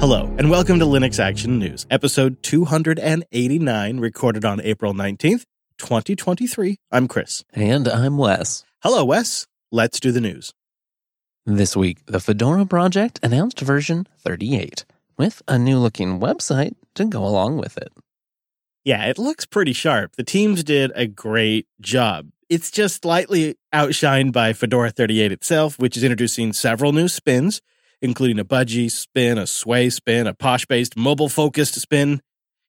Hello, and welcome to Linux Action News, episode 289, recorded on April 19th, 2023. I'm Chris. And I'm Wes. Hello, Wes. Let's do the news. This week, the Fedora project announced version 38 with a new looking website to go along with it. Yeah, it looks pretty sharp. The teams did a great job. It's just slightly outshined by Fedora 38 itself, which is introducing several new spins, including a budgie spin, a sway spin, a Phosh based mobile focused spin.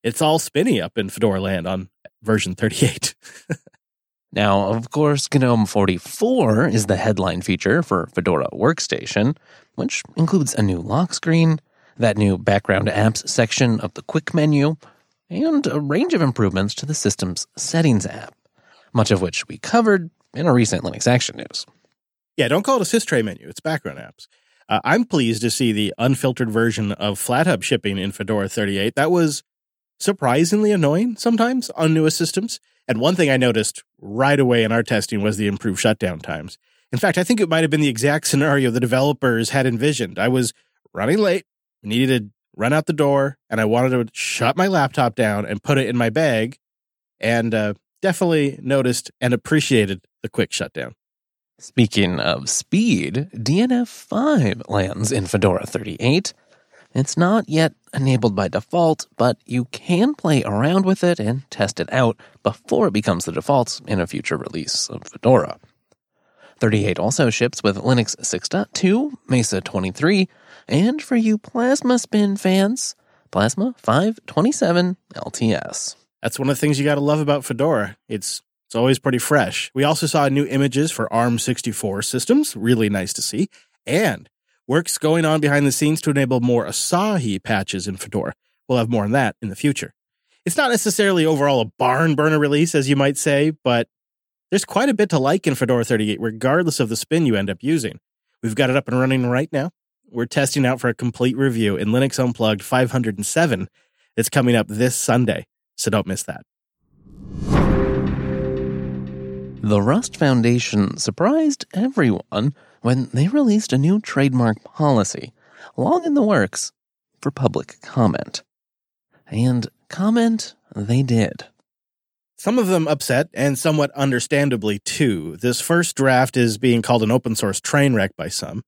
It's all spinny up in Fedora land on version 38. now, of course, GNOME 44 is the headline feature for Fedora Workstation, which includes a new lock screen, that new background apps section of the quick menu, and a range of improvements to the system's settings app, much of which we covered in a recent Linux Action News. Yeah, don't call it a sys tray menu, it's background apps. Uh, I'm pleased to see the unfiltered version of FlatHub shipping in Fedora 38. That was surprisingly annoying sometimes on newest systems. And one thing I noticed right away in our testing was the improved shutdown times. In fact, I think it might have been the exact scenario the developers had envisioned. I was running late, needed to run out the door, and I wanted to shut my laptop down and put it in my bag. And uh, definitely noticed and appreciated the quick shutdown. Speaking of speed, DNF 5 lands in Fedora 38. It's not yet enabled by default, but you can play around with it and test it out before it becomes the default in a future release of Fedora. 38 also ships with Linux 6.2, Mesa 23, and for you Plasma Spin fans, Plasma 527 LTS. That's one of the things you got to love about Fedora. It's it's always pretty fresh. We also saw new images for ARM64 systems, really nice to see, and work's going on behind the scenes to enable more Asahi patches in Fedora. We'll have more on that in the future. It's not necessarily overall a barn burner release, as you might say, but there's quite a bit to like in Fedora 38, regardless of the spin you end up using. We've got it up and running right now. We're testing out for a complete review in Linux Unplugged 507. It's coming up this Sunday, so don't miss that. The Rust Foundation surprised everyone when they released a new trademark policy, long in the works, for public comment. And comment they did. Some of them upset, and somewhat understandably too. This first draft is being called an open source train wreck by some.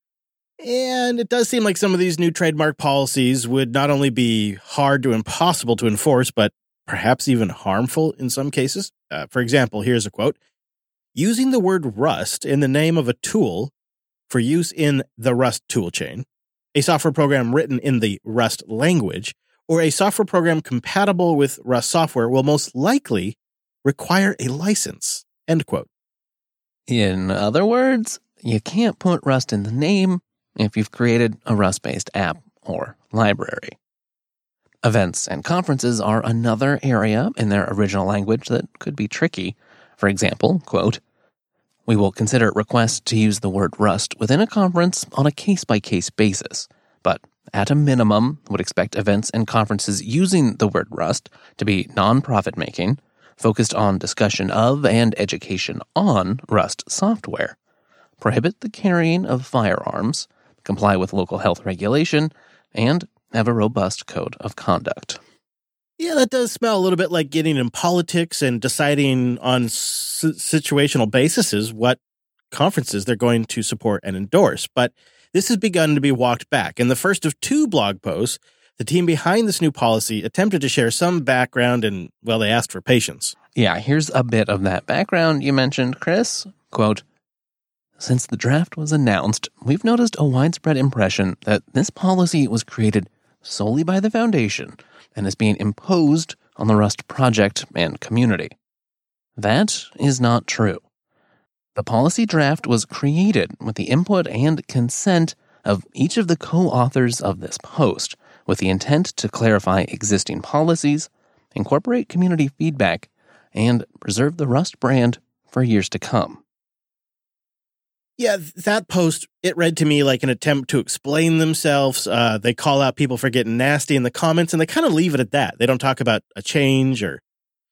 And it does seem like some of these new trademark policies would not only be hard to impossible to enforce, but perhaps even harmful in some cases. Uh, for example, here's a quote using the word Rust in the name of a tool for use in the Rust toolchain, a software program written in the Rust language, or a software program compatible with Rust software will most likely require a license. End quote. In other words, you can't put Rust in the name if you've created a Rust based app or library. Events and conferences are another area in their original language that could be tricky. For example, quote, we will consider requests to use the word Rust within a conference on a case by case basis, but at a minimum would expect events and conferences using the word Rust to be non-profit making, focused on discussion of and education on Rust software, prohibit the carrying of firearms, comply with local health regulation, and have a robust code of conduct. Yeah, that does smell a little bit like getting in politics and deciding on s- situational basis what conferences they're going to support and endorse. But this has begun to be walked back. In the first of two blog posts, the team behind this new policy attempted to share some background and, well, they asked for patience. Yeah, here's a bit of that background you mentioned, Chris. Quote, since the draft was announced, we've noticed a widespread impression that this policy was created solely by the Foundation and is being imposed on the Rust project and community. That is not true. The policy draft was created with the input and consent of each of the co authors of this post, with the intent to clarify existing policies, incorporate community feedback, and preserve the Rust brand for years to come. Yeah, that post, it read to me like an attempt to explain themselves. Uh, they call out people for getting nasty in the comments and they kind of leave it at that. They don't talk about a change or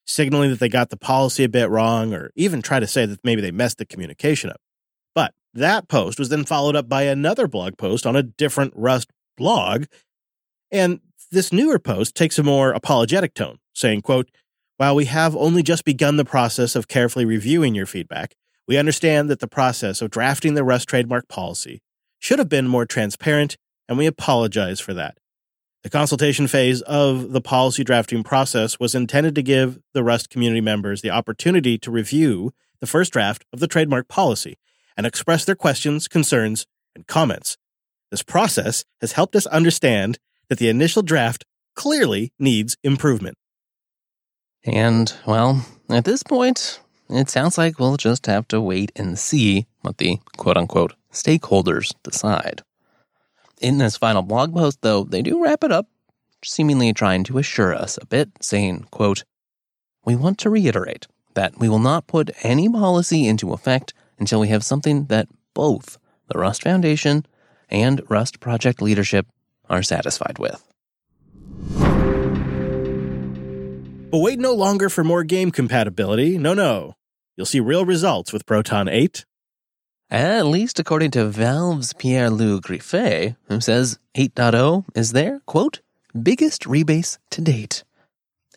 signaling that they got the policy a bit wrong or even try to say that maybe they messed the communication up. But that post was then followed up by another blog post on a different Rust blog. And this newer post takes a more apologetic tone, saying, quote, while we have only just begun the process of carefully reviewing your feedback, we understand that the process of drafting the Rust trademark policy should have been more transparent, and we apologize for that. The consultation phase of the policy drafting process was intended to give the Rust community members the opportunity to review the first draft of the trademark policy and express their questions, concerns, and comments. This process has helped us understand that the initial draft clearly needs improvement. And, well, at this point, it sounds like we'll just have to wait and see what the quote unquote stakeholders decide. In this final blog post, though, they do wrap it up, seemingly trying to assure us a bit, saying, quote, We want to reiterate that we will not put any policy into effect until we have something that both the Rust Foundation and Rust project leadership are satisfied with. But wait no longer for more game compatibility. No, no. You'll see real results with Proton 8. At least according to Valve's Pierre Loup Griffais, who says 8.0 is their, quote, biggest rebase to date.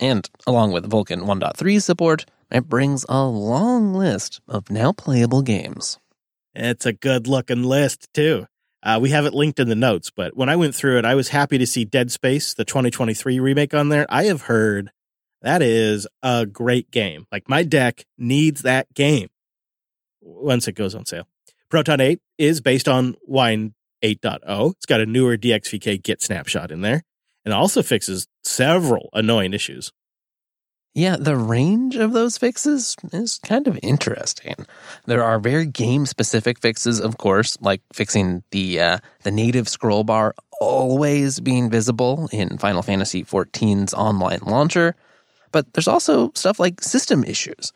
And along with Vulkan 1.3 support, it brings a long list of now playable games. It's a good looking list, too. Uh, we have it linked in the notes, but when I went through it, I was happy to see Dead Space, the 2023 remake on there. I have heard that is a great game. Like my deck needs that game once it goes on sale. Proton 8 is based on Wine 8.0. It's got a newer DXVK Git snapshot in there and also fixes several annoying issues. Yeah, the range of those fixes is kind of interesting. There are very game specific fixes, of course, like fixing the uh, the native scroll bar always being visible in Final Fantasy XIV's online launcher. But there's also stuff like system issues.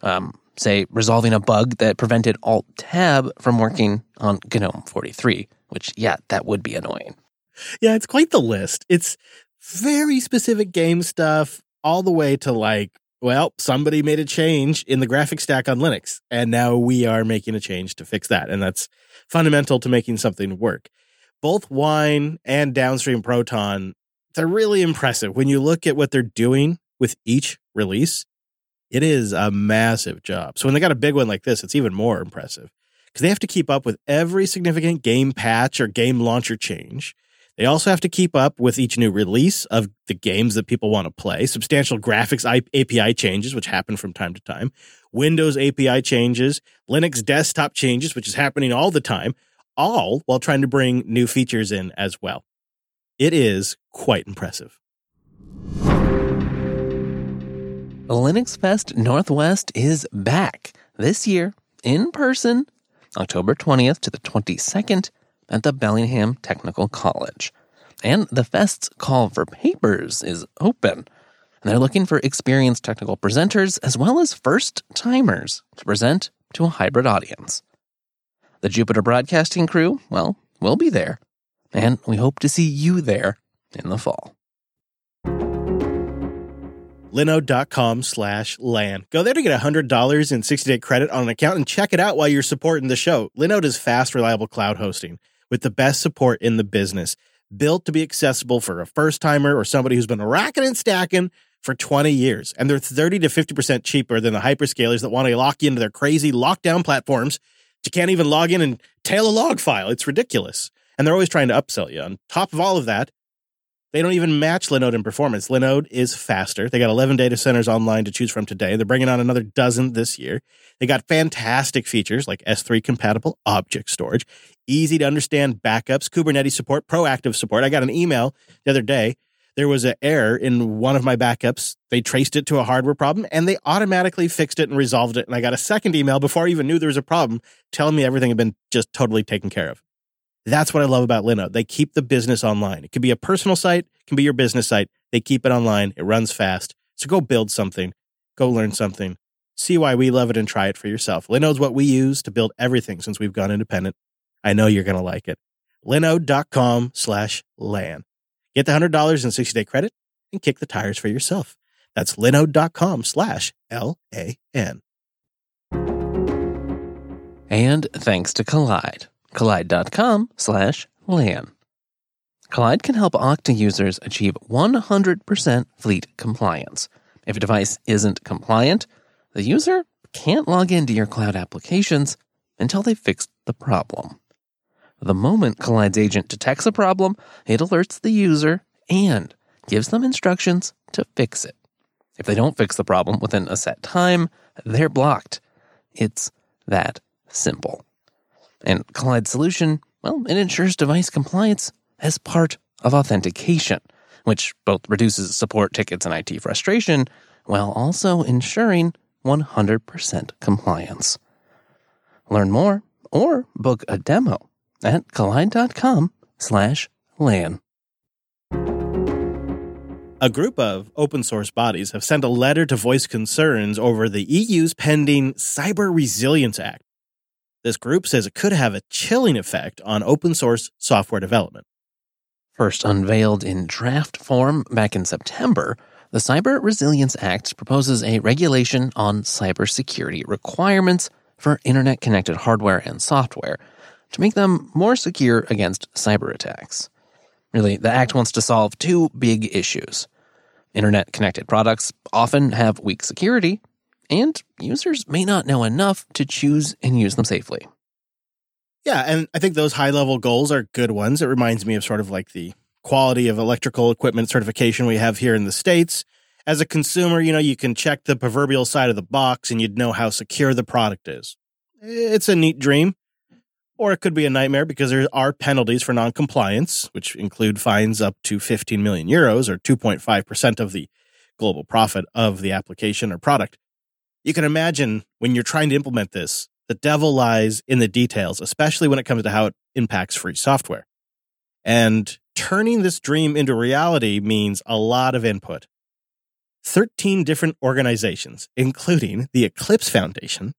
Um, say, resolving a bug that prevented Alt Tab from working on GNOME 43, which, yeah, that would be annoying. Yeah, it's quite the list. It's very specific game stuff, all the way to like, well, somebody made a change in the graphic stack on Linux, and now we are making a change to fix that. And that's fundamental to making something work. Both Wine and Downstream Proton, they're really impressive. When you look at what they're doing with each release, it is a massive job. So when they got a big one like this, it's even more impressive because they have to keep up with every significant game patch or game launcher change. They also have to keep up with each new release of the games that people want to play, substantial graphics API changes, which happen from time to time, Windows API changes, Linux desktop changes, which is happening all the time, all while trying to bring new features in as well. It is quite impressive. Linux Fest Northwest is back this year in person, October 20th to the 22nd at the Bellingham Technical College. And the Fest's call for papers is open. And they're looking for experienced technical presenters as well as first timers to present to a hybrid audience. The Jupiter Broadcasting crew, well, we'll be there. And we hope to see you there in the fall linode.com slash LAN. Go there to get $100 in 60-day credit on an account and check it out while you're supporting the show. Linode is fast, reliable cloud hosting with the best support in the business. Built to be accessible for a first-timer or somebody who's been racking and stacking for 20 years. And they're 30 to 50% cheaper than the hyperscalers that want to lock you into their crazy lockdown platforms. You can't even log in and tail a log file. It's ridiculous. And they're always trying to upsell you. On top of all of that, they don't even match Linode in performance. Linode is faster. They got 11 data centers online to choose from today. They're bringing on another dozen this year. They got fantastic features like S3 compatible object storage, easy to understand backups, Kubernetes support, proactive support. I got an email the other day. There was an error in one of my backups. They traced it to a hardware problem and they automatically fixed it and resolved it. And I got a second email before I even knew there was a problem telling me everything had been just totally taken care of. That's what I love about Linode. They keep the business online. It can be a personal site, it can be your business site. They keep it online. It runs fast. So go build something, go learn something, see why we love it and try it for yourself. Linode's what we use to build everything since we've gone independent. I know you're going to like it. Linode.com slash LAN. Get the $100 in 60 day credit and kick the tires for yourself. That's linode.com slash L A N. And thanks to Kolide kolide.com slash LAN. Kolide can help Okta users achieve 100% fleet compliance. If a device isn't compliant, the user can't log into your cloud applications until they've fixed the problem. The moment Kolide's agent detects a problem, it alerts the user and gives them instructions to fix it. If they don't fix the problem within a set time, they're blocked. It's that simple. And Kolide's solution, well, it ensures device compliance as part of authentication, which both reduces support tickets and IT frustration while also ensuring 100% compliance. Learn more or book a demo at kolide.com slash LAN. A group of open source bodies have sent a letter to voice concerns over the EU's pending Cyber Resilience Act. This group says it could have a chilling effect on open source software development. First unveiled in draft form back in September, the Cyber Resilience Act proposes a regulation on cybersecurity requirements for internet connected hardware and software to make them more secure against cyber attacks. Really, the Act wants to solve two big issues. Internet connected products often have weak security, and users may not know enough to choose and use them safely. Yeah, and I think those high level goals are good ones. It reminds me of sort of like the quality of electrical equipment certification we have here in the States. As a consumer, you know, you can check the proverbial side of the box and you'd know how secure the product is. It's a neat dream. Or it could be a nightmare because there are penalties for noncompliance, which include fines up to 15 million euros or 2.5% of the global profit of the application or product. You can imagine when you're trying to implement this, the devil lies in the details, especially when it comes to how it impacts free software. And turning this dream into reality means a lot of input. 13 different organizations, including the Eclipse Foundation,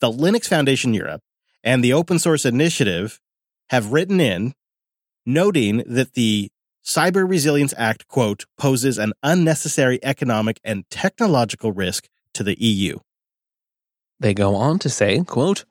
the Linux Foundation Europe, and the Open Source Initiative, have written in noting that the Cyber Resilience Act, quote, poses an unnecessary economic and technological risk to the EU. They go on to say, quote,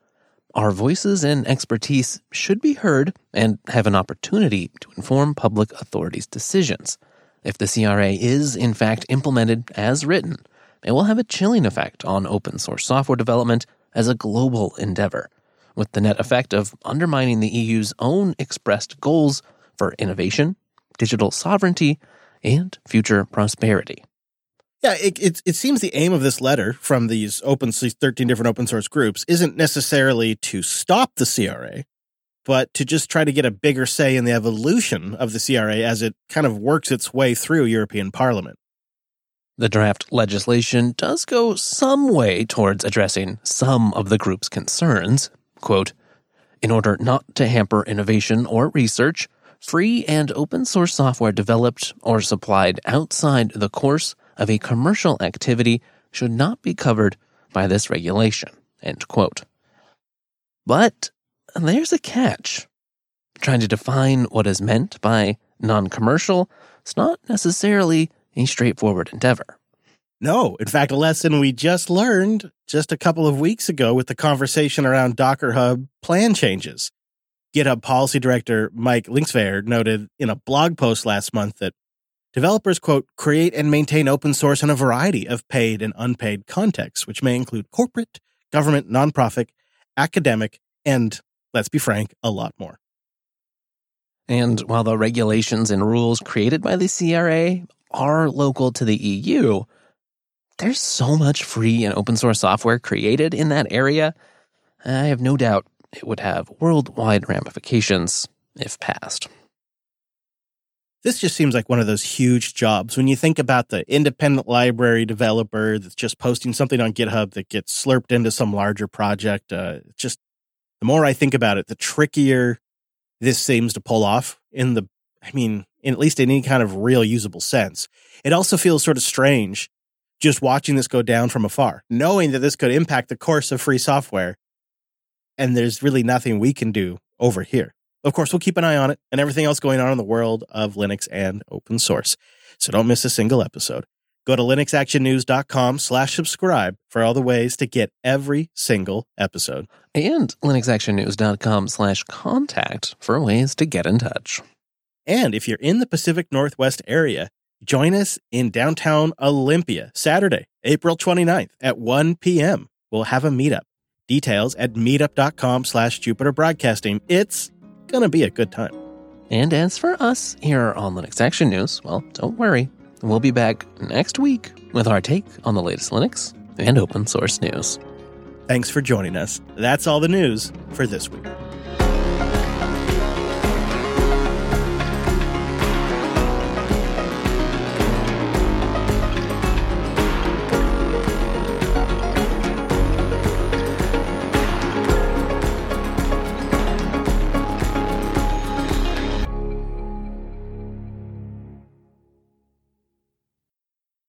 our voices and expertise should be heard and have an opportunity to inform public authorities' decisions. If the CRA is, in fact, implemented as written, it will have a chilling effect on open source software development as a global endeavor, with the net effect of undermining the EU's own expressed goals for innovation, digital sovereignty, and future prosperity. Yeah, it, it, it seems the aim of this letter from these open 13 different open source groups isn't necessarily to stop the CRA, but to just try to get a bigger say in the evolution of the CRA as it kind of works its way through European Parliament. The draft legislation does go some way towards addressing some of the group's concerns. Quote, in order not to hamper innovation or research, free and open source software developed or supplied outside the course of a commercial activity should not be covered by this regulation. End quote. But there's a catch. Trying to define what is meant by non commercial is not necessarily a straightforward endeavor. No, in fact, a lesson we just learned just a couple of weeks ago with the conversation around Docker Hub plan changes. GitHub policy director Mike Linksvayer noted in a blog post last month that Developers, quote, create and maintain open source in a variety of paid and unpaid contexts, which may include corporate, government, nonprofit, academic, and, let's be frank, a lot more. And while the regulations and rules created by the CRA are local to the EU, there's so much free and open source software created in that area. I have no doubt it would have worldwide ramifications if passed. This just seems like one of those huge jobs. When you think about the independent library developer that's just posting something on GitHub that gets slurped into some larger project, uh, just the more I think about it, the trickier this seems to pull off in the, I mean, in at least in any kind of real usable sense. It also feels sort of strange just watching this go down from afar, knowing that this could impact the course of free software. And there's really nothing we can do over here. Of course, we'll keep an eye on it and everything else going on in the world of Linux and open source. So don't miss a single episode. Go to linuxactionnews.com slash subscribe for all the ways to get every single episode. And linuxactionnews.com slash contact for ways to get in touch. And if you're in the Pacific Northwest area, join us in downtown Olympia Saturday, April 29th at 1 p.m. We'll have a meetup. Details at meetup.com slash Jupiter Broadcasting. It's going to be a good time. And as for us here on Linux Action News, well, don't worry. We'll be back next week with our take on the latest Linux and open source news. Thanks for joining us. That's all the news for this week.